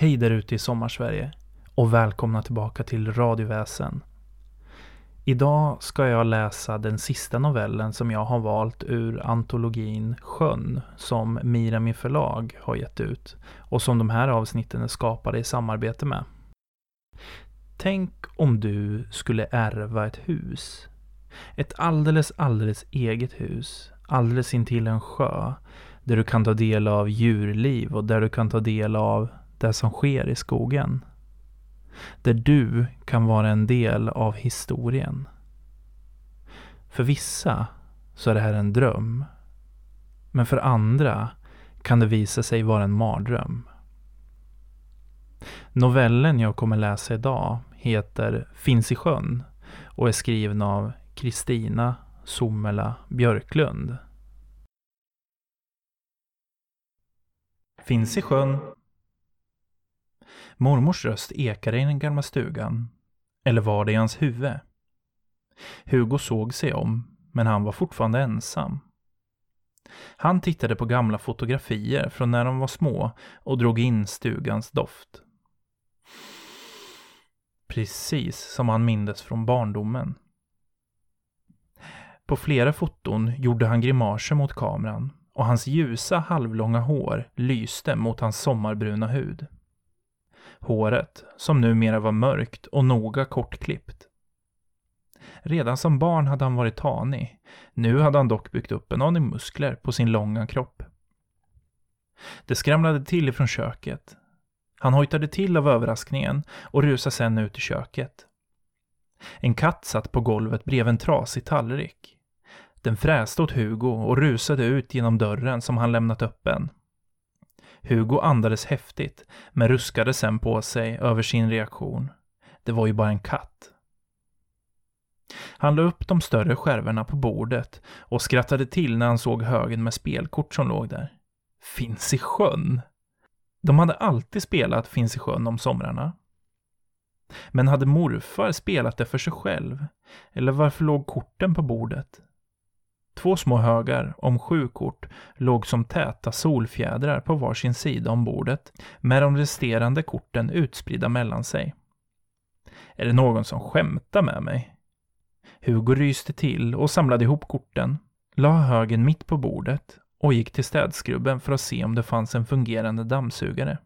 Hej där ute i Sommarsverige och välkomna tillbaka till Radioväsen. Idag ska jag läsa den sista novellen som jag har valt ur antologin Sjön som Mirami förlag har gett ut och som de här avsnitten är skapade i samarbete med. Tänk om du skulle ärva ett hus. Ett alldeles, alldeles eget hus. Alldeles intill en sjö. Där du kan ta del av djurliv och där du kan ta del av det som sker i skogen. Där du kan vara en del av historien. För vissa så är det här en dröm. Men för andra kan det visa sig vara en mardröm. Novellen jag kommer läsa idag heter Finns i sjön och är skriven av Kristina Somela Björklund. Finns i sjön Mormors röst ekade i den gamla stugan. Eller var det i hans huvud? Hugo såg sig om, men han var fortfarande ensam. Han tittade på gamla fotografier från när de var små och drog in stugans doft. Precis som han mindes från barndomen. På flera foton gjorde han grimaser mot kameran och hans ljusa halvlånga hår lyste mot hans sommarbruna hud. Håret, som numera var mörkt och noga kortklippt. Redan som barn hade han varit tanig. Nu hade han dock byggt upp en aning muskler på sin långa kropp. Det skramlade till ifrån köket. Han hojtade till av överraskningen och rusade sedan ut i köket. En katt satt på golvet bredvid en trasig tallrik. Den fräste åt Hugo och rusade ut genom dörren som han lämnat öppen. Hugo andades häftigt, men ruskade sen på sig över sin reaktion. Det var ju bara en katt. Han la upp de större skärvorna på bordet och skrattade till när han såg högen med spelkort som låg där. Finns i sjön! De hade alltid spelat Finns i sjön om somrarna. Men hade morfar spelat det för sig själv? Eller varför låg korten på bordet? Två små högar om sju kort låg som täta solfjädrar på varsin sida om bordet, med de resterande korten utspridda mellan sig. Är det någon som skämtar med mig? Hugo ryste till och samlade ihop korten, la högen mitt på bordet och gick till städskrubben för att se om det fanns en fungerande dammsugare.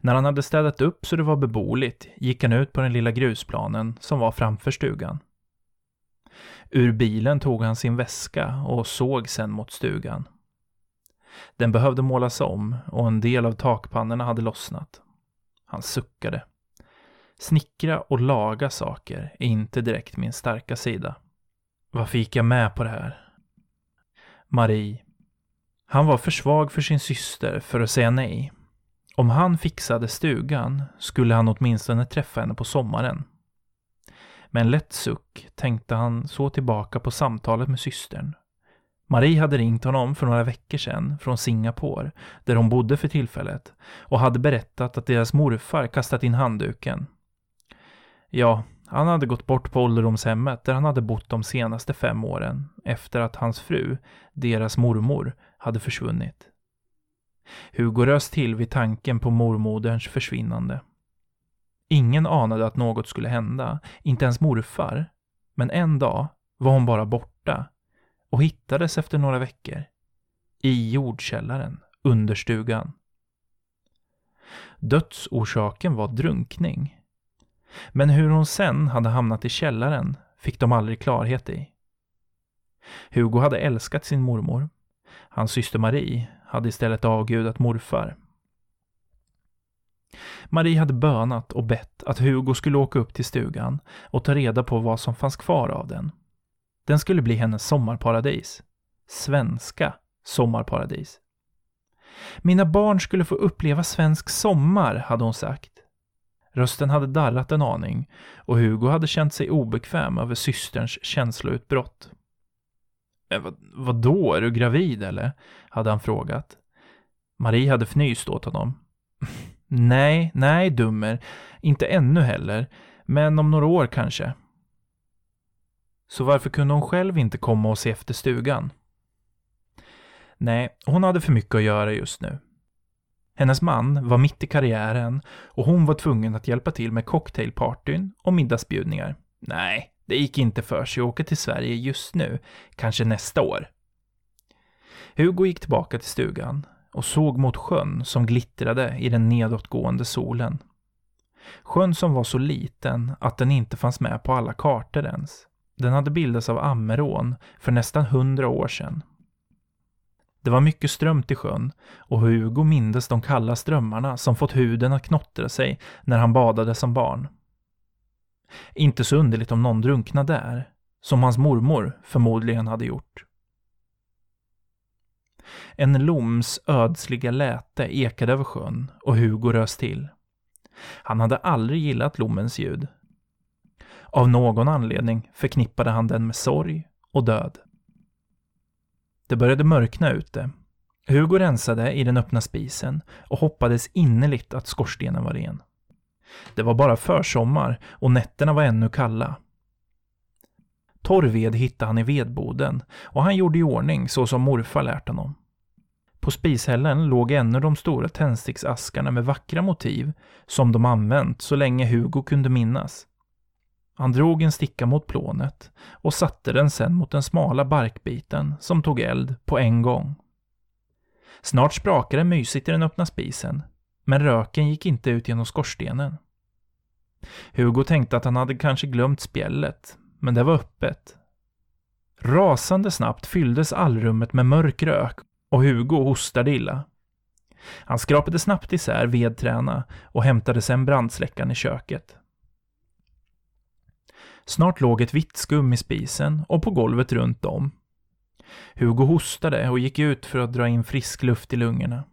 När han hade städat upp så det var beboeligt gick han ut på den lilla grusplanen som var framför stugan. Ur bilen tog han sin väska och såg sen mot stugan. Den behövde målas om och en del av takpannorna hade lossnat. Han suckade. Snickra och laga saker är inte direkt min starka sida. Varför gick jag med på det här? Marie. Han var för svag för sin syster för att säga nej. Om han fixade stugan skulle han åtminstone träffa henne på sommaren. Med en lätt suck tänkte han så tillbaka på samtalet med systern. Marie hade ringt honom för några veckor sedan från Singapore, där hon bodde för tillfället, och hade berättat att deras morfar kastat in handduken. Ja, han hade gått bort på ålderdomshemmet där han hade bott de senaste fem åren, efter att hans fru, deras mormor, hade försvunnit. Hugo rös till vid tanken på mormoderns försvinnande. Ingen anade att något skulle hända, inte ens morfar. Men en dag var hon bara borta och hittades efter några veckor. I jordkällaren, under stugan. Dödsorsaken var drunkning. Men hur hon sen hade hamnat i källaren fick de aldrig klarhet i. Hugo hade älskat sin mormor. Hans syster Marie hade istället avgudat morfar. Marie hade bönat och bett att Hugo skulle åka upp till stugan och ta reda på vad som fanns kvar av den. Den skulle bli hennes sommarparadis. Svenska sommarparadis. Mina barn skulle få uppleva svensk sommar, hade hon sagt. Rösten hade darrat en aning och Hugo hade känt sig obekväm över systerns känsloutbrott. Men vad, vadå, är du gravid eller? hade han frågat. Marie hade fnyst åt honom. Nej, nej dummer. Inte ännu heller. Men om några år kanske. Så varför kunde hon själv inte komma och se efter stugan? Nej, hon hade för mycket att göra just nu. Hennes man var mitt i karriären och hon var tvungen att hjälpa till med cocktailpartyn och middagsbjudningar. Nej, det gick inte för sig att åka till Sverige just nu, kanske nästa år. Hugo gick tillbaka till stugan och såg mot sjön som glittrade i den nedåtgående solen. Sjön som var så liten att den inte fanns med på alla kartor ens. Den hade bildats av Ammerån för nästan hundra år sedan. Det var mycket strömt i sjön och Hugo mindes de kalla strömmarna som fått huden att knottra sig när han badade som barn. Inte så underligt om någon drunknade där, som hans mormor förmodligen hade gjort. En loms ödsliga läte ekade över sjön och Hugo rös till. Han hade aldrig gillat lommens ljud. Av någon anledning förknippade han den med sorg och död. Det började mörkna ute. Hugo rensade i den öppna spisen och hoppades innerligt att skorstenen var ren. Det var bara försommar och nätterna var ännu kalla. Torr ved hittade han i vedboden och han gjorde i ordning så som morfar lärt honom. På spishällen låg ännu de stora tändsticksaskarna med vackra motiv som de använt så länge Hugo kunde minnas. Han drog en sticka mot plånet och satte den sen mot den smala barkbiten som tog eld på en gång. Snart sprakade det mysigt i den öppna spisen, men röken gick inte ut genom skorstenen. Hugo tänkte att han hade kanske glömt spjället, men det var öppet. Rasande snabbt fylldes allrummet med mörk rök och Hugo hostade illa. Han skrapade snabbt isär vedträna och hämtade sen brandsläckaren i köket. Snart låg ett vitt skum i spisen och på golvet runt om. Hugo hostade och gick ut för att dra in frisk luft i lungorna.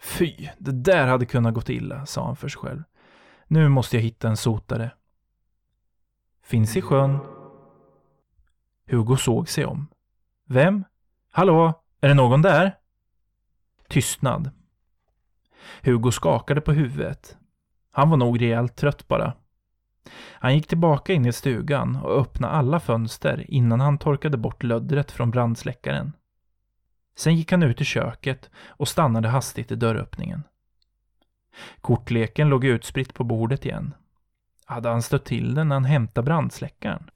Fy, det där hade kunnat gått illa, sa han för sig själv. Nu måste jag hitta en sotare. Finns i sjön. Hugo såg sig om. Vem? Hallå, är det någon där? Tystnad. Hugo skakade på huvudet. Han var nog rejält trött bara. Han gick tillbaka in i stugan och öppnade alla fönster innan han torkade bort löddret från brandsläckaren. Sen gick han ut i köket och stannade hastigt i dörröppningen. Kortleken låg utspritt på bordet igen. Hade han stött till den när han hämtade brandsläckaren?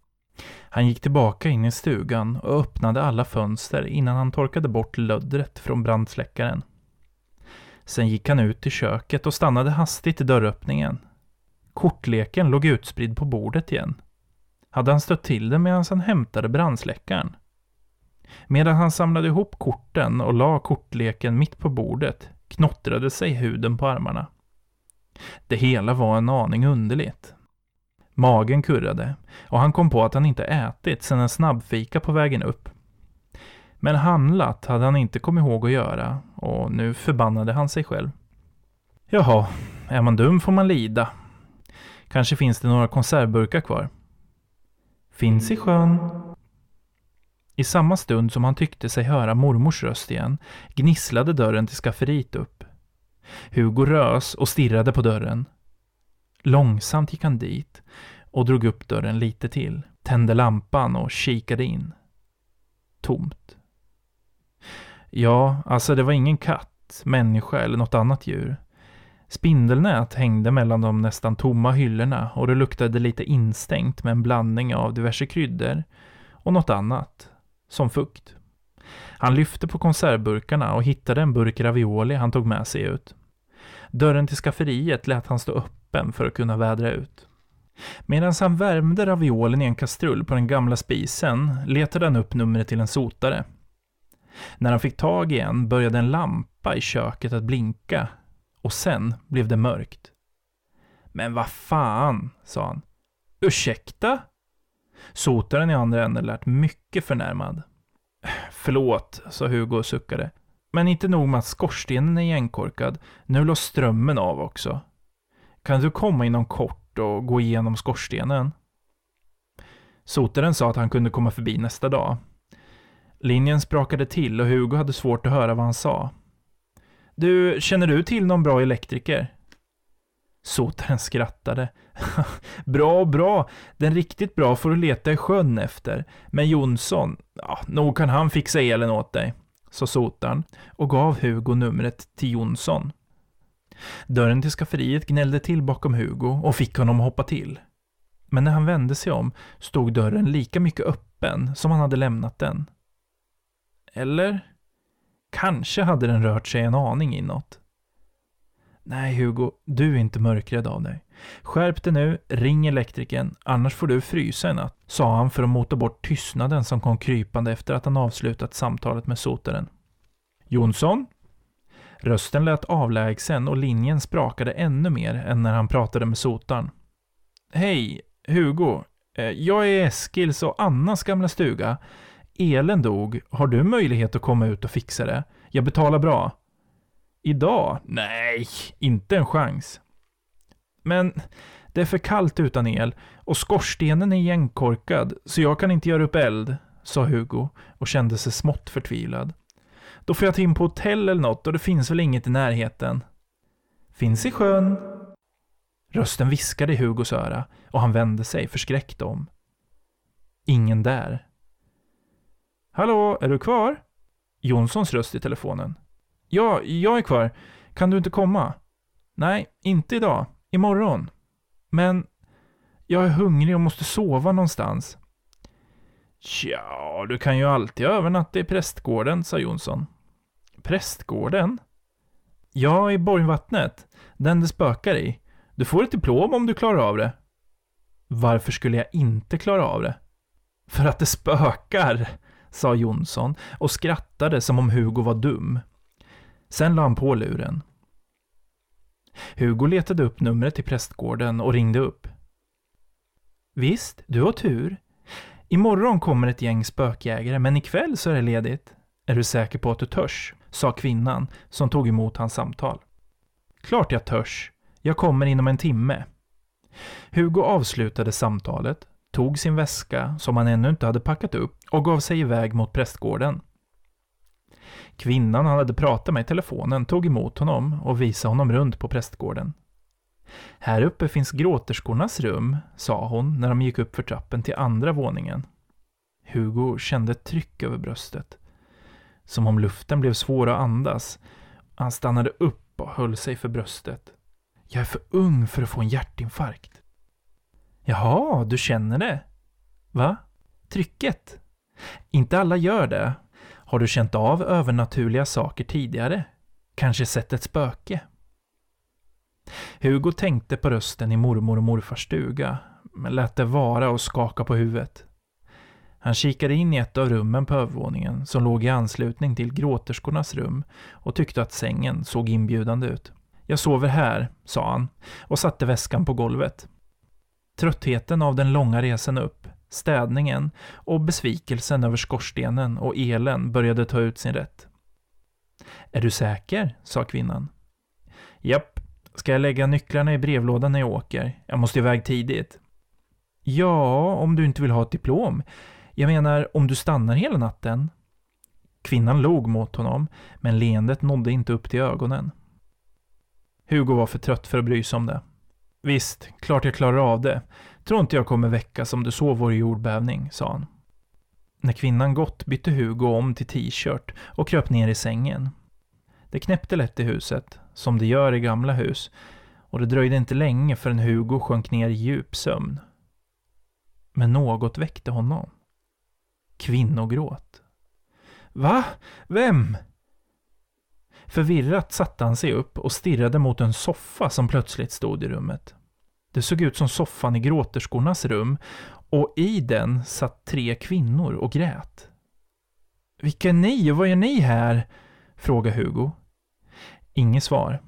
Han gick tillbaka in i stugan och öppnade alla fönster innan han torkade bort löddret från brandsläckaren. Sen gick han ut i köket och stannade hastigt i dörröppningen Kortleken låg utspridd på bordet igen. Hade han stött till den medan han hämtade brandsläckaren? Medan han samlade ihop korten och la kortleken mitt på bordet knottrade sig huden på armarna. Det hela var en aning underligt. Magen kurrade och han kom på att han inte ätit sedan en snabbfika på vägen upp. Men handlat hade han inte kommit ihåg att göra och nu förbannade han sig själv. Jaha, är man dum får man lida, Kanske finns det några konservburkar kvar. Finns i sjön. I samma stund som han tyckte sig höra mormors röst igen gnisslade dörren till skafferiet upp. Hugo rös och stirrade på dörren. Långsamt gick han dit och drog upp dörren lite till, tände lampan och kikade in. Tomt. Ja, alltså det var ingen katt, människa eller något annat djur. Spindelnät hängde mellan de nästan tomma hyllorna och det luktade lite instängt med en blandning av diverse kryddor och något annat, som fukt. Han lyfte på konservburkarna och hittade en burk ravioli han tog med sig ut. Dörren till skafferiet lät han stå öppen för att kunna vädra ut. Medan han värmde raviolen i en kastrull på den gamla spisen letade han upp numret till en sotare. När han fick tag i en började en lampa i köket att blinka och sen blev det mörkt. Men vad fan, sa han. Ursäkta? Sotaren i andra änden lät mycket förnärmad. Förlåt, sa Hugo och suckade. Men inte nog med att skorstenen är igenkorkad, nu låg strömmen av också. Kan du komma inom kort och gå igenom skorstenen? Sotaren sa att han kunde komma förbi nästa dag. Linjen sprakade till och Hugo hade svårt att höra vad han sa. Du, känner du till någon bra elektriker? Sotaren skrattade. bra, bra. Den riktigt bra får du leta i sjön efter. Men Jonsson, ja, nog kan han fixa elen åt dig, sa sotaren och gav Hugo numret till Jonsson. Dörren till skafferiet gnällde till bakom Hugo och fick honom att hoppa till. Men när han vände sig om stod dörren lika mycket öppen som han hade lämnat den. Eller? Kanske hade den rört sig en aning inåt. Nej, Hugo, du är inte mörkrädd av dig. Skärp dig nu, ring elektrikern, annars får du frysa en natt, sa han för att mota bort tystnaden som kom krypande efter att han avslutat samtalet med sotaren. Jonsson? Rösten lät avlägsen och linjen sprakade ännu mer än när han pratade med sotan. Hej, Hugo. Eh, jag är Eskils och Annas gamla stuga. Elen dog. Har du möjlighet att komma ut och fixa det? Jag betalar bra. Idag? Nej, inte en chans. Men det är för kallt utan el och skorstenen är igenkorkad så jag kan inte göra upp eld, sa Hugo och kände sig smått förtvivlad. Då får jag ta in på hotell eller något och det finns väl inget i närheten. Finns i sjön. Rösten viskade i Hugos öra och han vände sig förskräckt om. Ingen där. Hallå, är du kvar? Jonssons röst i telefonen. Ja, jag är kvar. Kan du inte komma? Nej, inte idag. Imorgon. Men jag är hungrig och måste sova någonstans. Tja, du kan ju alltid övernatta i prästgården, sa Jonsson. Prästgården? Ja, i Borgvattnet. Den det spökar i. Du får ett diplom om du klarar av det. Varför skulle jag inte klara av det? För att det spökar, sa Jonsson och skrattade som om Hugo var dum. Sen la han på luren. Hugo letade upp numret till prästgården och ringde upp. Visst, du har tur. Imorgon kommer ett gäng spökjägare, men ikväll så är det ledigt. Är du säker på att du törs? Sa kvinnan som tog emot hans samtal. Klart jag törs. Jag kommer inom en timme. Hugo avslutade samtalet, tog sin väska, som han ännu inte hade packat upp, och gav sig iväg mot prästgården. Kvinnan han hade pratat med i telefonen tog emot honom och visade honom runt på prästgården. Här uppe finns gråterskornas rum, sa hon när de gick upp för trappen till andra våningen. Hugo kände ett tryck över bröstet. Som om luften blev svår att andas. Han stannade upp och höll sig för bröstet. Jag är för ung för att få en hjärtinfarkt. Jaha, du känner det? Va? Trycket? Inte alla gör det. Har du känt av övernaturliga saker tidigare? Kanske sett ett spöke? Hugo tänkte på rösten i mormor och morfars stuga, men lät det vara och skaka på huvudet. Han kikade in i ett av rummen på övervåningen som låg i anslutning till gråterskornas rum och tyckte att sängen såg inbjudande ut. Jag sover här, sa han och satte väskan på golvet. Tröttheten av den långa resan upp, städningen och besvikelsen över skorstenen och elen började ta ut sin rätt. Är du säker? sa kvinnan. Japp. Ska jag lägga nycklarna i brevlådan när jag åker? Jag måste iväg tidigt. Ja, om du inte vill ha ett diplom. Jag menar, om du stannar hela natten? Kvinnan log mot honom, men leendet nådde inte upp till ögonen. Hugo var för trött för att bry sig om det. Visst, klart jag klarar av det. Tror inte jag kommer väckas om du sover i jordbävning, sa han. När kvinnan gått bytte Hugo om till t-shirt och kröp ner i sängen. Det knäppte lätt i huset, som det gör i gamla hus, och det dröjde inte länge förrän Hugo sjönk ner i djup sömn. Men något väckte honom. Kvinnogråt. Va? Vem? Förvirrat satte han sig upp och stirrade mot en soffa som plötsligt stod i rummet. Det såg ut som soffan i gråterskornas rum och i den satt tre kvinnor och grät. Vilka är ni och vad gör ni här? frågade Hugo. Inget svar.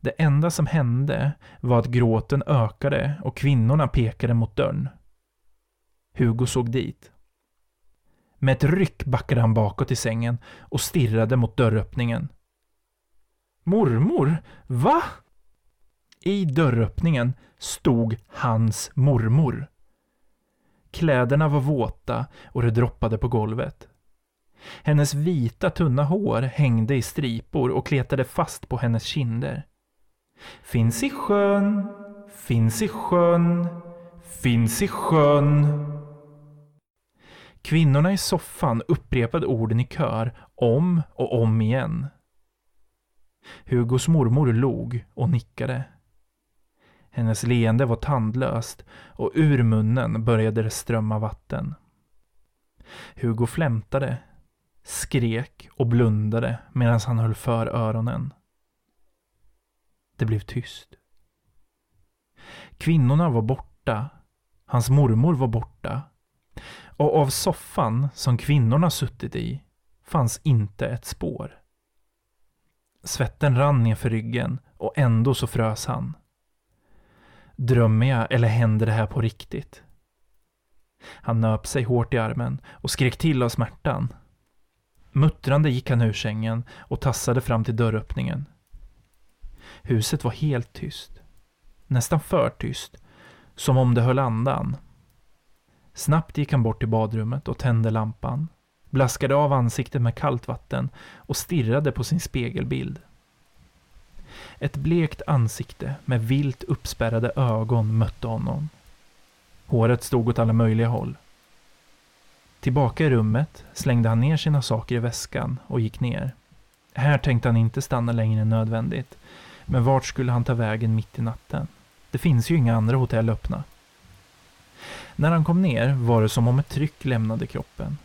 Det enda som hände var att gråten ökade och kvinnorna pekade mot dörren. Hugo såg dit. Med ett ryck backade han bakåt i sängen och stirrade mot dörröppningen. Mormor? Va? I dörröppningen stod hans mormor. Kläderna var våta och det droppade på golvet. Hennes vita tunna hår hängde i stripor och kletade fast på hennes kinder. Finns i sjön, finns i sjön, finns i sjön. Kvinnorna i soffan upprepade orden i kör om och om igen. Hugos mormor log och nickade. Hennes leende var tandlöst och ur munnen började det strömma vatten. Hugo flämtade, skrek och blundade medan han höll för öronen. Det blev tyst. Kvinnorna var borta. Hans mormor var borta. Och av soffan som kvinnorna suttit i fanns inte ett spår. Svetten rann nerför ryggen och ändå så frös han. Drömmer jag eller händer det här på riktigt? Han nöp sig hårt i armen och skrek till av smärtan. Muttrande gick han ur sängen och tassade fram till dörröppningen. Huset var helt tyst. Nästan för tyst. Som om det höll andan. Snabbt gick han bort till badrummet och tände lampan. Blaskade av ansiktet med kallt vatten och stirrade på sin spegelbild. Ett blekt ansikte med vilt uppspärrade ögon mötte honom. Håret stod åt alla möjliga håll. Tillbaka i rummet slängde han ner sina saker i väskan och gick ner. Här tänkte han inte stanna längre än nödvändigt. Men vart skulle han ta vägen mitt i natten? Det finns ju inga andra hotell öppna. När han kom ner var det som om ett tryck lämnade kroppen.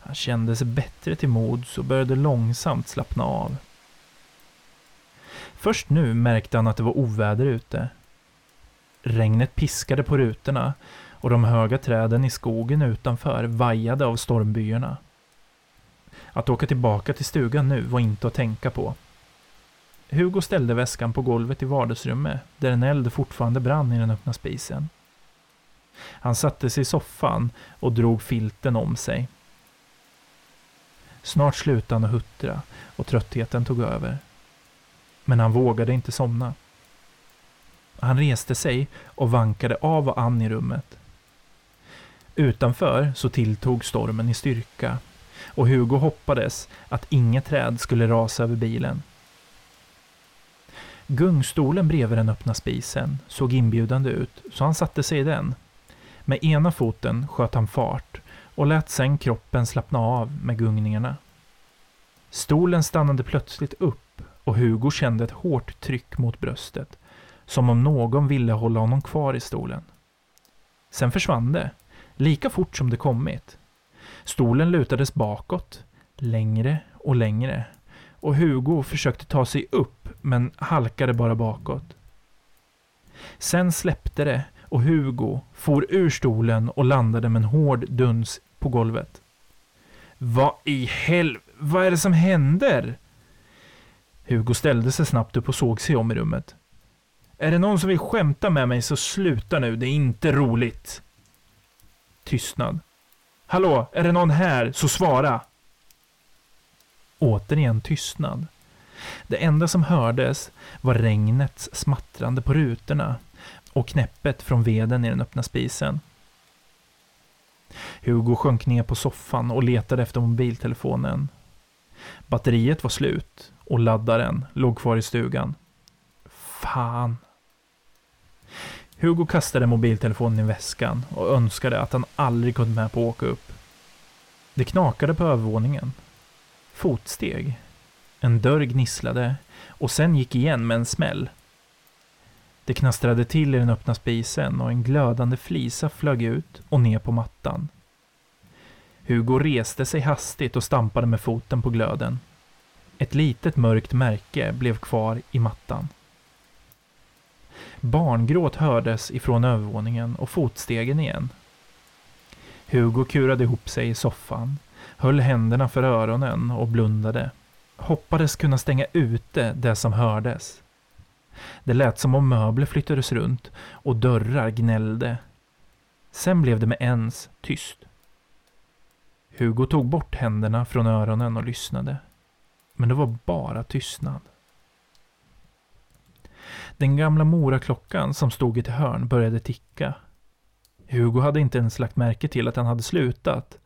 Han kände sig bättre till mods och började långsamt slappna av. Först nu märkte han att det var oväder ute. Regnet piskade på rutorna och de höga träden i skogen utanför vajade av stormbyarna. Att åka tillbaka till stugan nu var inte att tänka på. Hugo ställde väskan på golvet i vardagsrummet, där en eld fortfarande brann i den öppna spisen. Han satte sig i soffan och drog filten om sig. Snart slutade han att huttra och tröttheten tog över. Men han vågade inte somna. Han reste sig och vankade av och an i rummet. Utanför så tilltog stormen i styrka och Hugo hoppades att inget träd skulle rasa över bilen. Gungstolen bredvid den öppna spisen såg inbjudande ut, så han satte sig i den. Med ena foten sköt han fart och lät sen kroppen slappna av med gungningarna. Stolen stannade plötsligt upp och Hugo kände ett hårt tryck mot bröstet, som om någon ville hålla honom kvar i stolen. Sen försvann det, lika fort som det kommit. Stolen lutades bakåt, längre och längre, och Hugo försökte ta sig upp, men halkade bara bakåt. Sen släppte det och Hugo for ur stolen och landade med en hård duns på golvet. Vad i helv... vad är det som händer? Hugo ställde sig snabbt upp och såg sig om i rummet. Är det någon som vill skämta med mig så sluta nu, det är inte roligt. Tystnad. Hallå, är det någon här, så svara! Återigen tystnad. Det enda som hördes var regnets smattrande på rutorna och knäppet från veden i den öppna spisen. Hugo sjönk ner på soffan och letade efter mobiltelefonen. Batteriet var slut och laddaren låg kvar i stugan. Fan. Hugo kastade mobiltelefonen i väskan och önskade att han aldrig kunde med på att åka upp. Det knakade på övervåningen. Fotsteg. En dörr gnisslade och sen gick igen med en smäll. Det knastrade till i den öppna spisen och en glödande flisa flög ut och ner på mattan. Hugo reste sig hastigt och stampade med foten på glöden. Ett litet mörkt märke blev kvar i mattan. Barngråt hördes ifrån övervåningen och fotstegen igen. Hugo kurade ihop sig i soffan, höll händerna för öronen och blundade. Hoppades kunna stänga ute det som hördes. Det lät som om möbler flyttades runt och dörrar gnällde. Sen blev det med ens tyst. Hugo tog bort händerna från öronen och lyssnade. Men det var bara tystnad. Den gamla moraklockan som stod i ett hörn började ticka. Hugo hade inte ens lagt märke till att den hade slutat.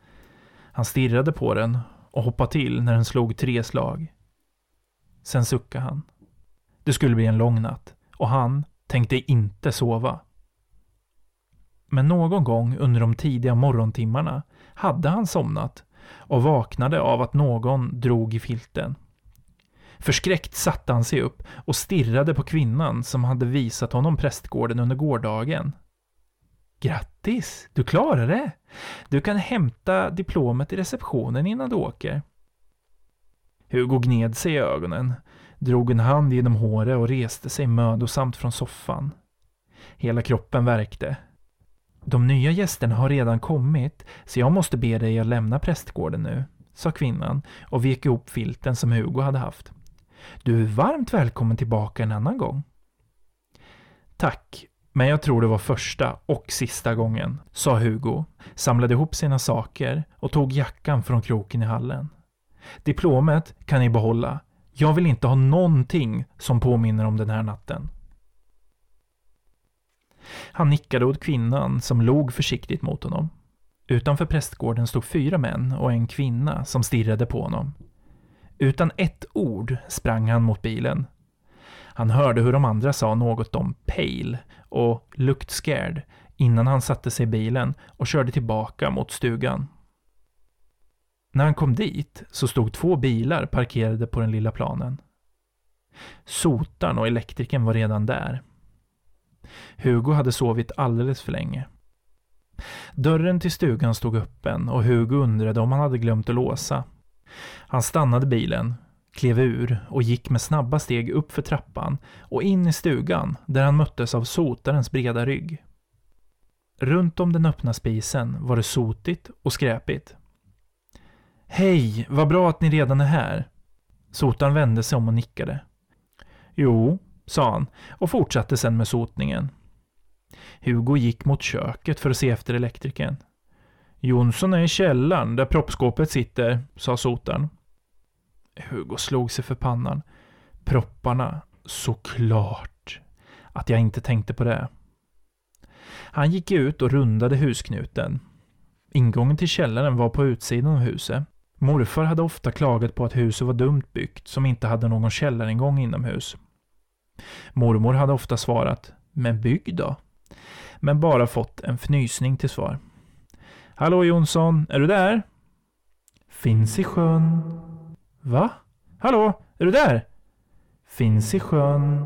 Han stirrade på den och hoppade till när den slog tre slag. Sen suckade han. Det skulle bli en lång natt och han tänkte inte sova. Men någon gång under de tidiga morgontimmarna hade han somnat och vaknade av att någon drog i filten. Förskräckt satte han sig upp och stirrade på kvinnan som hade visat honom prästgården under gårdagen. Grattis, du klarade det! Du kan hämta diplomet i receptionen innan du åker. Hugo gned sig i ögonen, drog en hand genom håret och reste sig mödosamt från soffan. Hela kroppen värkte. De nya gästerna har redan kommit, så jag måste be dig att lämna prästgården nu, sa kvinnan och vek ihop filten som Hugo hade haft. Du är varmt välkommen tillbaka en annan gång. Tack, men jag tror det var första och sista gången, sa Hugo, samlade ihop sina saker och tog jackan från kroken i hallen. Diplomet kan ni behålla. Jag vill inte ha någonting som påminner om den här natten. Han nickade åt kvinnan som log försiktigt mot honom. Utanför prästgården stod fyra män och en kvinna som stirrade på honom. Utan ett ord sprang han mot bilen. Han hörde hur de andra sa något om pale och looked scared innan han satte sig i bilen och körde tillbaka mot stugan. När han kom dit så stod två bilar parkerade på den lilla planen. Sotaren och elektrikern var redan där. Hugo hade sovit alldeles för länge. Dörren till stugan stod öppen och Hugo undrade om han hade glömt att låsa. Han stannade bilen, klev ur och gick med snabba steg upp för trappan och in i stugan där han möttes av sotarens breda rygg. Runt om den öppna spisen var det sotigt och skräpigt. Hej, vad bra att ni redan är här. Sotaren vände sig om och nickade. Jo, sa han och fortsatte sedan med sotningen. Hugo gick mot köket för att se efter elektrikern. Jonsson är i källaren där proppskåpet sitter, sa sotaren. Hugo slog sig för pannan. Propparna, såklart. Att jag inte tänkte på det. Han gick ut och rundade husknuten. Ingången till källaren var på utsidan av huset. Morfar hade ofta klagat på att huset var dumt byggt, som inte hade någon källaringång inomhus. Mormor hade ofta svarat, men bygg då? Men bara fått en fnysning till svar. Hallå Jonsson, är du där? Finns i sjön. Va? Hallå, är du där? Finns i sjön.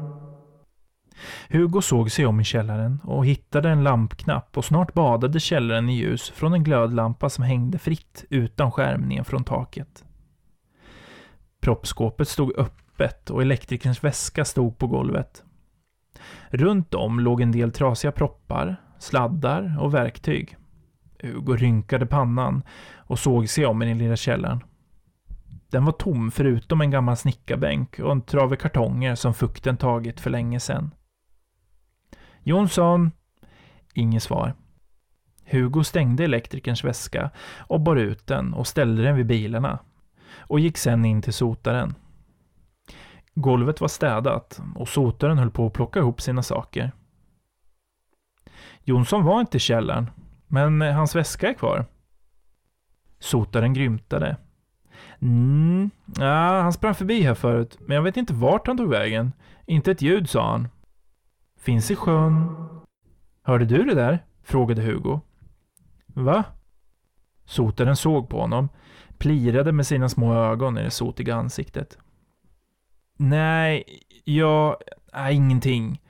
Hugo såg sig om i källaren och hittade en lampknapp och snart badade källaren i ljus från en glödlampa som hängde fritt utan skärm ner från taket. Proppskåpet stod öppet och elektrikerns väska stod på golvet. Runt om låg en del trasiga proppar, sladdar och verktyg. Hugo rynkade pannan och såg sig om i den lilla källaren. Den var tom förutom en gammal snickarbänk och en trave kartonger som fukten tagit för länge sedan. Jonsson! Inget svar. Hugo stängde elektrikerns väska och bar ut den och ställde den vid bilarna och gick sen in till sotaren. Golvet var städat och sotaren höll på att plocka ihop sina saker. Jonsson var inte i källaren, men eh, hans väska är kvar. Sotaren grymtade. Mm, ja, han sprang förbi här förut, men jag vet inte vart han tog vägen. Inte ett ljud, sa han. Finns i sjön. Hörde du det där? frågade Hugo. Va? Sotaren såg på honom, plirade med sina små ögon i det sotiga ansiktet. Nej, jag... Nej, ingenting.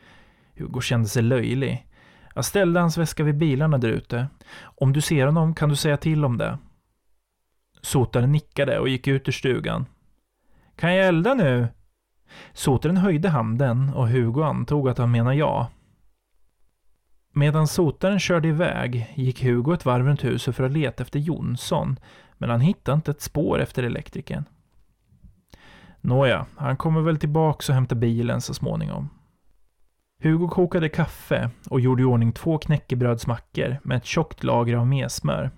Hugo kände sig löjlig. Jag ställde hans väska vid bilarna där ute. Om du ser honom kan du säga till om det. Sotaren nickade och gick ut ur stugan. Kan jag elda nu? Sotaren höjde handen och Hugo antog att han menade ja. Medan sotaren körde iväg gick Hugo ett varv runt huset för att leta efter Jonsson, men han hittade inte ett spår efter elektrikern. Nåja, han kommer väl tillbaks och hämtar bilen så småningom. Hugo kokade kaffe och gjorde i ordning två knäckebrödsmackor med ett tjockt lager av messmör.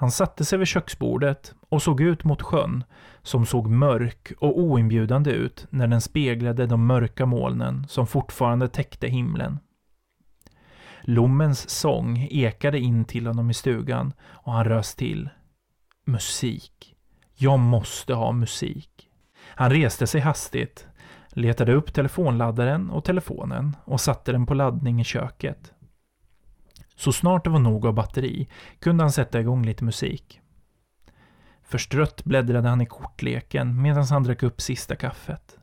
Han satte sig vid köksbordet och såg ut mot sjön, som såg mörk och oinbjudande ut när den speglade de mörka molnen som fortfarande täckte himlen. Lommens sång ekade in till honom i stugan och han rös till. Musik. Jag måste ha musik. Han reste sig hastigt, letade upp telefonladdaren och telefonen och satte den på laddning i köket. Så snart det var nog av batteri kunde han sätta igång lite musik. Förstrött bläddrade han i kortleken medan han drack upp sista kaffet.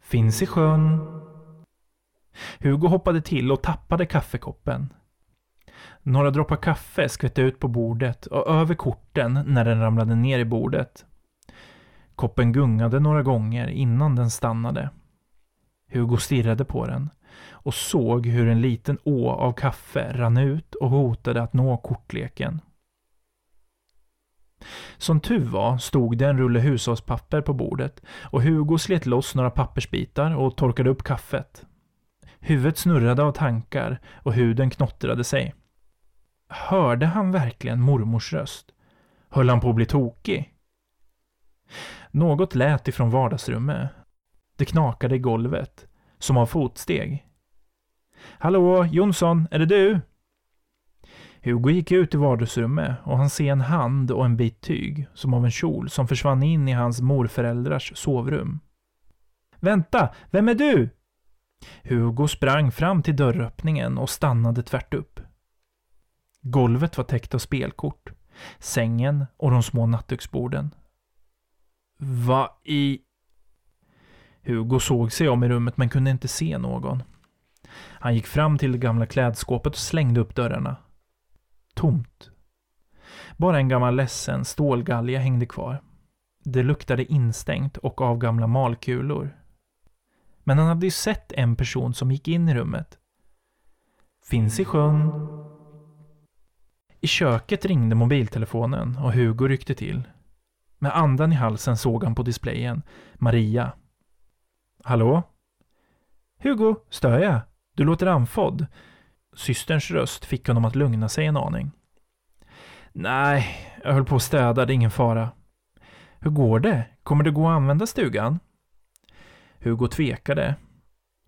Finns i sjön. Hugo hoppade till och tappade kaffekoppen. Några droppar kaffe skvätte ut på bordet och över korten när den ramlade ner i bordet. Koppen gungade några gånger innan den stannade. Hugo stirrade på den och såg hur en liten å av kaffe rann ut och hotade att nå kortleken. Som tur var stod det en rulle hushållspapper på bordet och Hugo slet loss några pappersbitar och torkade upp kaffet. Huvudet snurrade av tankar och huden knottrade sig. Hörde han verkligen mormors röst? Höll han på att bli tokig? Något lät ifrån vardagsrummet. Det knakade i golvet, som har fotsteg. Hallå, Jonsson, är det du? Hugo gick ut i vardagsrummet och han ser en hand och en bit tyg, som av en kjol, som försvann in i hans morföräldrars sovrum. Vänta, vem är du? Hugo sprang fram till dörröppningen och stannade tvärt upp. Golvet var täckt av spelkort, sängen och de små nattduksborden. Vad i... Hugo såg sig om i rummet men kunde inte se någon. Han gick fram till det gamla klädskåpet och slängde upp dörrarna. Tomt. Bara en gammal ledsen stålgalja hängde kvar. Det luktade instängt och av gamla malkulor. Men han hade ju sett en person som gick in i rummet. Finns i sjön. I köket ringde mobiltelefonen och Hugo ryckte till. Med andan i halsen såg han på displayen Maria. Hallå? Hugo, stör jag? Du låter andfådd. Systerns röst fick honom att lugna sig en aning. Nej, jag höll på att städa, det är ingen fara. Hur går det? Kommer det gå att använda stugan? Hugo tvekade.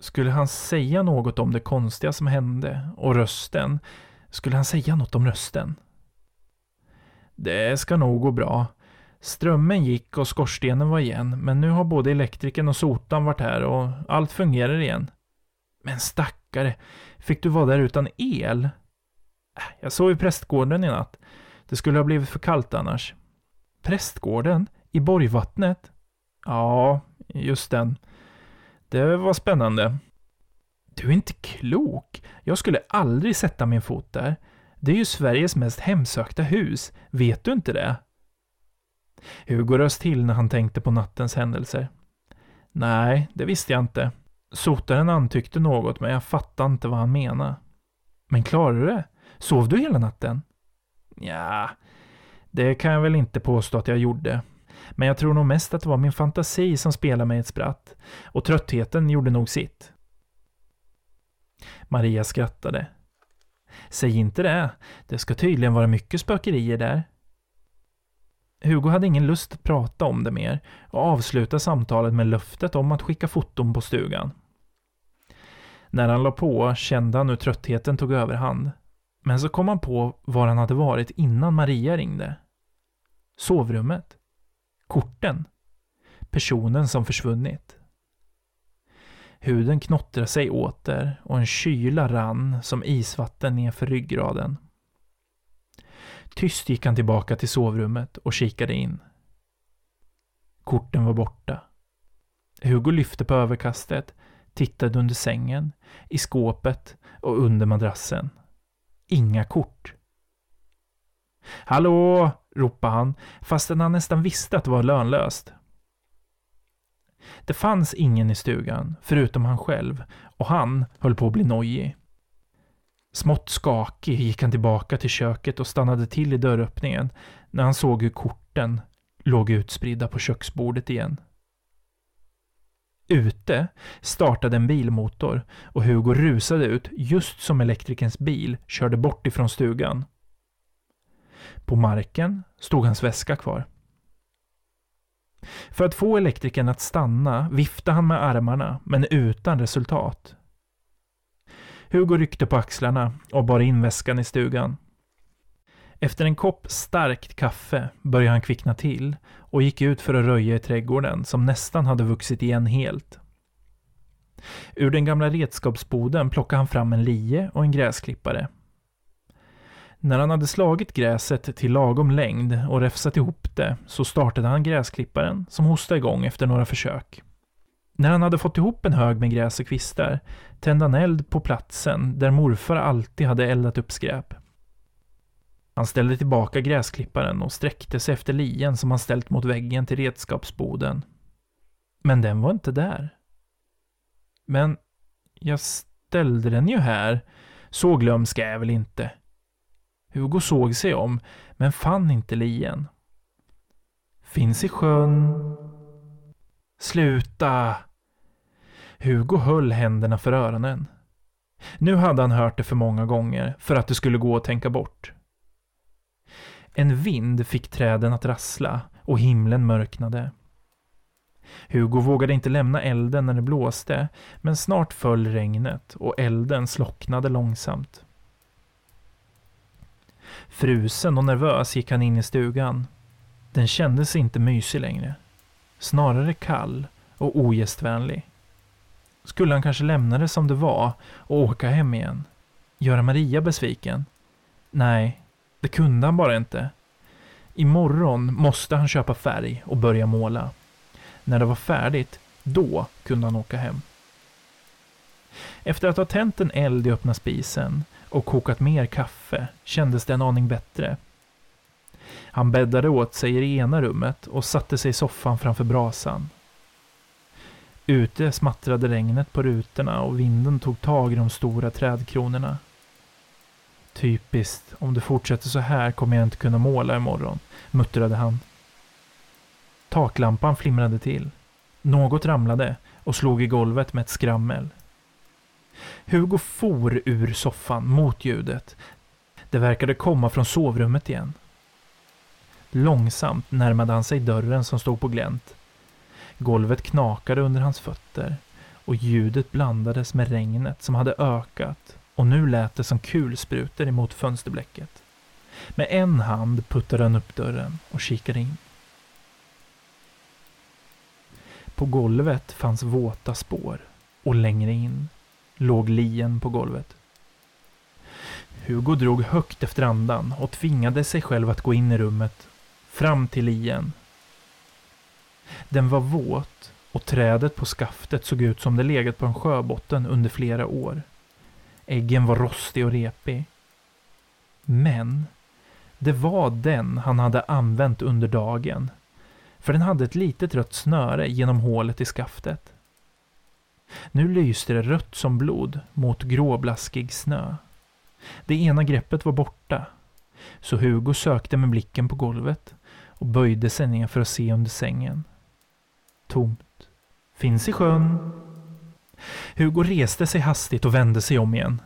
Skulle han säga något om det konstiga som hände och rösten? Skulle han säga något om rösten? Det ska nog gå bra. Strömmen gick och skorstenen var igen, men nu har både elektrikern och sotan varit här och allt fungerar igen. Men stackare, fick du vara där utan el? Äh, jag sov i prästgården i natt. Det skulle ha blivit för kallt annars. Prästgården? I Borgvattnet? Ja, just den. Det var spännande. Du är inte klok. Jag skulle aldrig sätta min fot där. Det är ju Sveriges mest hemsökta hus. Vet du inte det? Hugo röst till när han tänkte på nattens händelser. Nej, det visste jag inte. Sotaren antyckte något, men jag fattade inte vad han menade. Men klarade du det? Sov du hela natten? Ja, det kan jag väl inte påstå att jag gjorde. Men jag tror nog mest att det var min fantasi som spelade mig ett spratt. Och tröttheten gjorde nog sitt. Maria skrattade. Säg inte det. Det ska tydligen vara mycket spökerier där. Hugo hade ingen lust att prata om det mer och avslutade samtalet med löftet om att skicka foton på stugan. När han la på kände han hur tröttheten tog överhand. Men så kom han på var han hade varit innan Maria ringde. Sovrummet. Korten. Personen som försvunnit. Huden knottrade sig åter och en kyla rann som isvatten nerför ryggraden. Tyst gick han tillbaka till sovrummet och kikade in. Korten var borta. Hugo lyfte på överkastet, tittade under sängen, i skåpet och under madrassen. Inga kort. Hallå! ropade han, fastän han nästan visste att det var lönlöst. Det fanns ingen i stugan, förutom han själv, och han höll på att bli nojig. Smått skakig gick han tillbaka till köket och stannade till i dörröppningen när han såg hur korten låg utspridda på köksbordet igen. Ute startade en bilmotor och Hugo rusade ut just som elektrikerns bil körde bort ifrån stugan. På marken stod hans väska kvar. För att få elektrikern att stanna viftade han med armarna, men utan resultat. Hugo ryckte på axlarna och bar in väskan i stugan. Efter en kopp starkt kaffe började han kvickna till och gick ut för att röja i trädgården som nästan hade vuxit igen helt. Ur den gamla redskapsboden plockade han fram en lie och en gräsklippare. När han hade slagit gräset till lagom längd och räfsat ihop det så startade han gräsklipparen som hostade igång efter några försök. När han hade fått ihop en hög med gräs och kvistar tände han eld på platsen där morfar alltid hade eldat upp skräp. Han ställde tillbaka gräsklipparen och sträckte sig efter lien som han ställt mot väggen till redskapsboden. Men den var inte där. Men jag ställde den ju här. Så glömsk är jag väl inte. Hugo såg sig om, men fann inte lien. Finns i sjön. Sluta! Hugo höll händerna för öronen. Nu hade han hört det för många gånger för att det skulle gå att tänka bort. En vind fick träden att rassla och himlen mörknade. Hugo vågade inte lämna elden när det blåste, men snart föll regnet och elden slocknade långsamt. Frusen och nervös gick han in i stugan. Den kändes inte mysig längre. Snarare kall och ogästvänlig. Skulle han kanske lämna det som det var och åka hem igen? Göra Maria besviken? Nej, det kunde han bara inte. Imorgon måste han köpa färg och börja måla. När det var färdigt, då kunde han åka hem. Efter att ha tänt en eld i öppna spisen och kokat mer kaffe kändes det en aning bättre. Han bäddade åt sig i det ena rummet och satte sig i soffan framför brasan. Ute smattrade regnet på rutorna och vinden tog tag i de stora trädkronorna. Typiskt, om det fortsätter så här kommer jag inte kunna måla imorgon, muttrade han. Taklampan flimrade till. Något ramlade och slog i golvet med ett skrammel. Hugo for ur soffan mot ljudet. Det verkade komma från sovrummet igen. Långsamt närmade han sig dörren som stod på glänt. Golvet knakade under hans fötter och ljudet blandades med regnet som hade ökat och nu lät det som kulsprutor emot fönsterblecket. Med en hand puttade han upp dörren och kikade in. På golvet fanns våta spår och längre in låg lien på golvet. Hugo drog högt efter andan och tvingade sig själv att gå in i rummet, fram till lien. Den var våt och trädet på skaftet såg ut som det legat på en sjöbotten under flera år. Äggen var rostig och repig. Men det var den han hade använt under dagen. För den hade ett litet rött snöre genom hålet i skaftet. Nu lyste det rött som blod mot gråblaskig snö. Det ena greppet var borta. Så Hugo sökte med blicken på golvet och böjde sig ner för att se under sängen. Tomt. Finns i sjön. Hugo reste sig hastigt och vände sig om igen.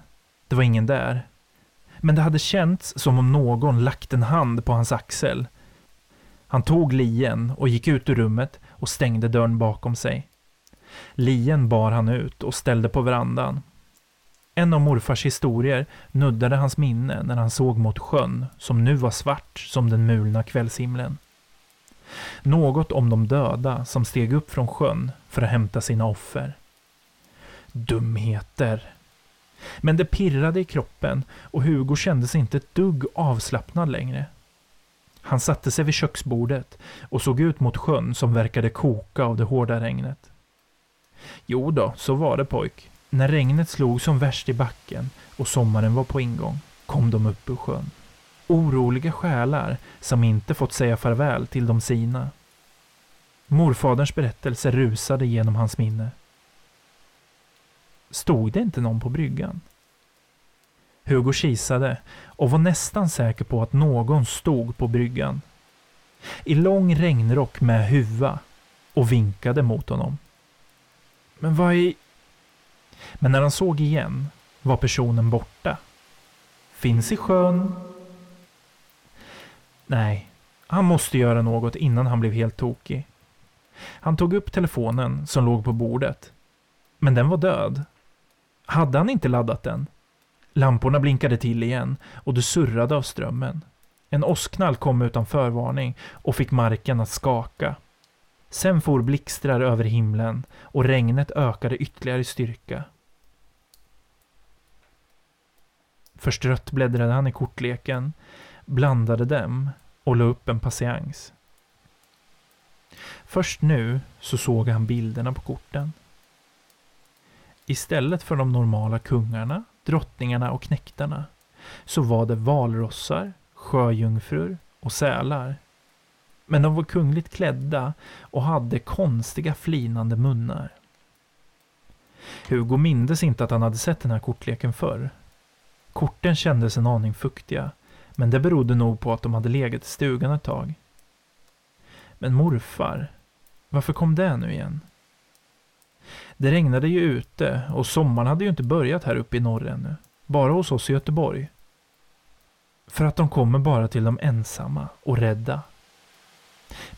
Det var ingen där. Men det hade känts som om någon lagt en hand på hans axel. Han tog lien och gick ut ur rummet och stängde dörren bakom sig. Lien bar han ut och ställde på verandan. En av morfars historier nuddade hans minne när han såg mot sjön som nu var svart som den mulna kvällshimlen. Något om de döda som steg upp från sjön för att hämta sina offer. Dumheter. Men det pirrade i kroppen och Hugo kände sig inte ett dugg avslappnad längre. Han satte sig vid köksbordet och såg ut mot sjön som verkade koka av det hårda regnet. Jo då, så var det pojk. När regnet slog som värst i backen och sommaren var på ingång kom de upp ur sjön. Oroliga själar som inte fått säga farväl till de sina. Morfaderns berättelse rusade genom hans minne. Stod det inte någon på bryggan? Hugo kisade och var nästan säker på att någon stod på bryggan. I lång regnrock med huva och vinkade mot honom. Men vad i... Men när han såg igen var personen borta. Finns i sjön. Nej, han måste göra något innan han blev helt tokig. Han tog upp telefonen som låg på bordet. Men den var död. Hade han inte laddat den? Lamporna blinkade till igen och det surrade av strömmen. En åskknall kom utan förvarning och fick marken att skaka. Sen for blixtrar över himlen och regnet ökade ytterligare i styrka. Förstrött bläddrade han i kortleken, blandade dem och la upp en patiens. Först nu så såg han bilderna på korten. Istället för de normala kungarna, drottningarna och knäktarna så var det valrossar, sjöjungfrur och sälar. Men de var kungligt klädda och hade konstiga flinande munnar. Hugo mindes inte att han hade sett den här kortleken förr. Korten kändes en aning fuktiga, men det berodde nog på att de hade legat i stugan ett tag. Men morfar, varför kom det nu igen? Det regnade ju ute och sommaren hade ju inte börjat här uppe i norr ännu. Bara hos oss i Göteborg. För att de kommer bara till de ensamma och rädda.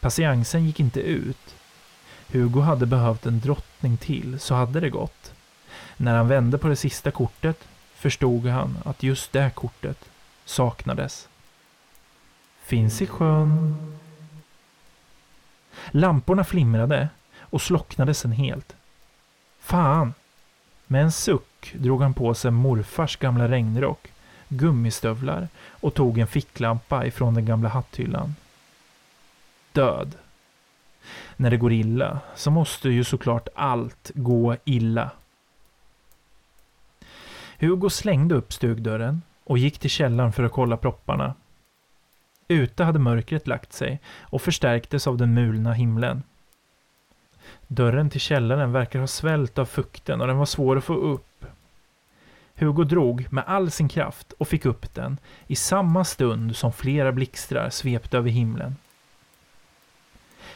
Patiensen gick inte ut. Hugo hade behövt en drottning till, så hade det gått. När han vände på det sista kortet förstod han att just det kortet saknades. Finns i sjön. Lamporna flimrade och slocknade sen helt. Fan! Med en suck drog han på sig morfars gamla regnrock, gummistövlar och tog en ficklampa ifrån den gamla hatthyllan. Död. När det går illa så måste ju såklart allt gå illa. Hugo slängde upp stugdörren och gick till källaren för att kolla propparna. Ute hade mörkret lagt sig och förstärktes av den mulna himlen. Dörren till källaren verkar ha svällt av fukten och den var svår att få upp. Hugo drog med all sin kraft och fick upp den i samma stund som flera blixtrar svepte över himlen.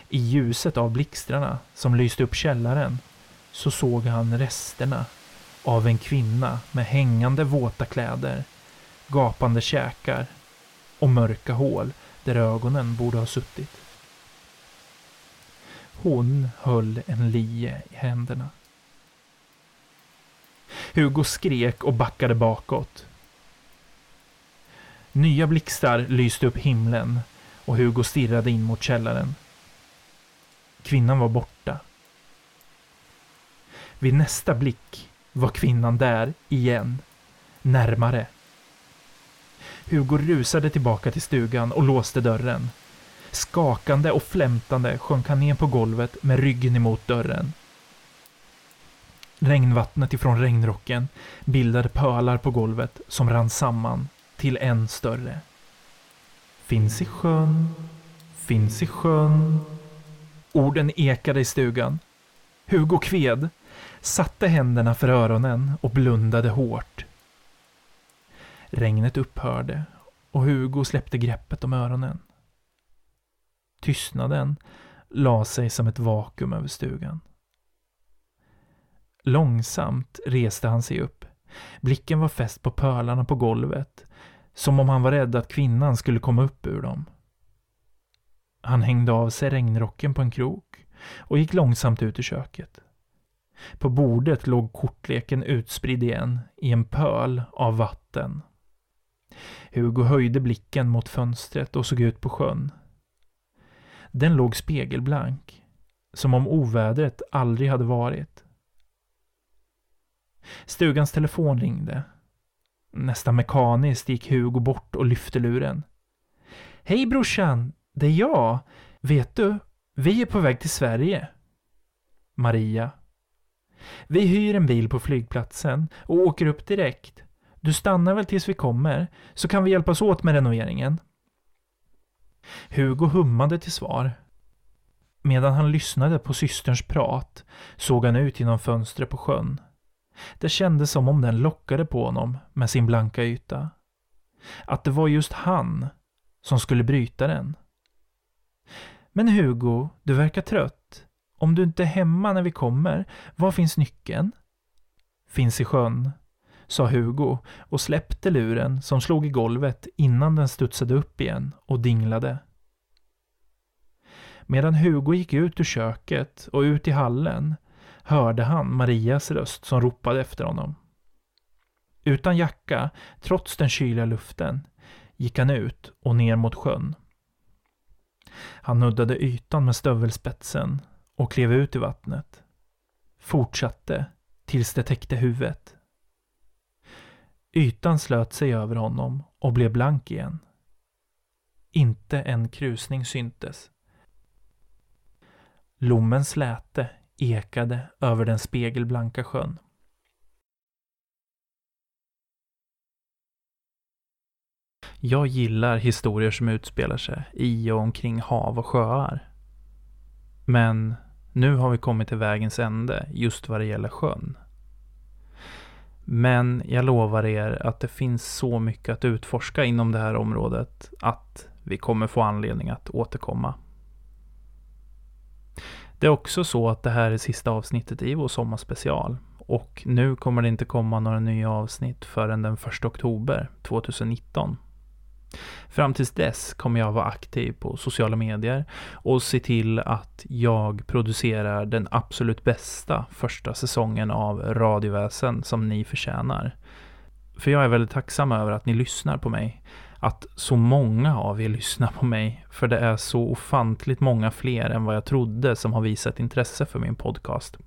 I ljuset av blixtrarna som lyste upp källaren så såg han resterna av en kvinna med hängande våta kläder, gapande käkar och mörka hål där ögonen borde ha suttit. Hon höll en lie i händerna. Hugo skrek och backade bakåt. Nya blixtar lyste upp himlen och Hugo stirrade in mot källaren. Kvinnan var borta. Vid nästa blick var kvinnan där igen. Närmare. Hugo rusade tillbaka till stugan och låste dörren. Skakande och flämtande sjönk han ner på golvet med ryggen emot dörren. Regnvattnet ifrån regnrocken bildade pölar på golvet som rann samman till en större. Finns i sjön, finns i sjön. Orden ekade i stugan. Hugo kved, satte händerna för öronen och blundade hårt. Regnet upphörde och Hugo släppte greppet om öronen. Tystnaden la sig som ett vakuum över stugan. Långsamt reste han sig upp. Blicken var fäst på pölarna på golvet, som om han var rädd att kvinnan skulle komma upp ur dem. Han hängde av sig regnrocken på en krok och gick långsamt ut i köket. På bordet låg kortleken utspridd igen i en pöl av vatten. Hugo höjde blicken mot fönstret och såg ut på sjön. Den låg spegelblank, som om ovädret aldrig hade varit. Stugans telefon ringde. Nästan mekaniskt gick Hugo bort och lyfte luren. Hej brorsan, det är jag. Vet du, vi är på väg till Sverige. Maria. Vi hyr en bil på flygplatsen och åker upp direkt. Du stannar väl tills vi kommer, så kan vi hjälpas åt med renoveringen. Hugo hummade till svar. Medan han lyssnade på systerns prat såg han ut genom fönstret på sjön. Det kändes som om den lockade på honom med sin blanka yta. Att det var just han som skulle bryta den. Men Hugo, du verkar trött. Om du inte är hemma när vi kommer, var finns nyckeln? Finns i sjön, sa Hugo och släppte luren som slog i golvet innan den studsade upp igen och dinglade. Medan Hugo gick ut ur köket och ut i hallen hörde han Marias röst som ropade efter honom. Utan jacka, trots den kyliga luften, gick han ut och ner mot sjön. Han nuddade ytan med stövelspetsen och klev ut i vattnet. Fortsatte tills det täckte huvudet. Ytan slöt sig över honom och blev blank igen. Inte en krusning syntes. Lommens släte ekade över den spegelblanka sjön. Jag gillar historier som utspelar sig i och omkring hav och sjöar. Men nu har vi kommit till vägens ände just vad det gäller sjön. Men jag lovar er att det finns så mycket att utforska inom det här området att vi kommer få anledning att återkomma. Det är också så att det här är sista avsnittet i vår sommarspecial och nu kommer det inte komma några nya avsnitt förrän den 1 oktober 2019. Fram tills dess kommer jag vara aktiv på sociala medier och se till att jag producerar den absolut bästa första säsongen av Radioväsen som ni förtjänar. För jag är väldigt tacksam över att ni lyssnar på mig. Att så många av er lyssnar på mig. För det är så ofantligt många fler än vad jag trodde som har visat intresse för min podcast.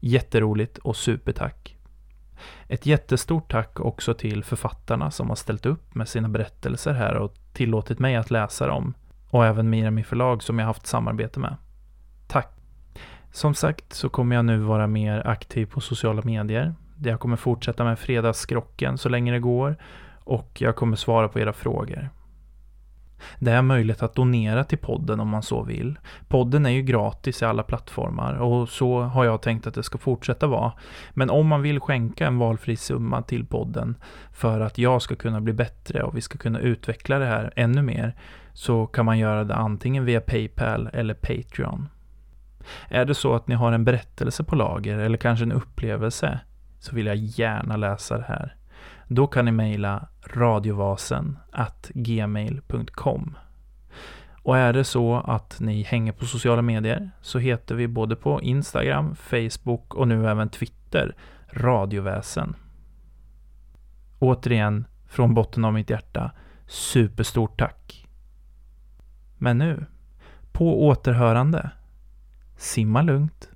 Jätteroligt och supertack. Ett jättestort tack också till författarna som har ställt upp med sina berättelser här och tillåtit mig att läsa dem. Och även Mirami förlag som jag haft samarbete med. Tack! Som sagt så kommer jag nu vara mer aktiv på sociala medier. Jag kommer fortsätta med Fredagsskrocken så länge det går och jag kommer svara på era frågor. Det är möjligt att donera till podden om man så vill. Podden är ju gratis i alla plattformar och så har jag tänkt att det ska fortsätta vara. Men om man vill skänka en valfri summa till podden för att jag ska kunna bli bättre och vi ska kunna utveckla det här ännu mer så kan man göra det antingen via Paypal eller Patreon. Är det så att ni har en berättelse på lager eller kanske en upplevelse så vill jag gärna läsa det här. Då kan ni mejla radiovasen gmail.com. Och är det så att ni hänger på sociala medier så heter vi både på Instagram, Facebook och nu även Twitter Radioväsen. Återigen, från botten av mitt hjärta, superstort tack. Men nu, på återhörande. Simma lugnt.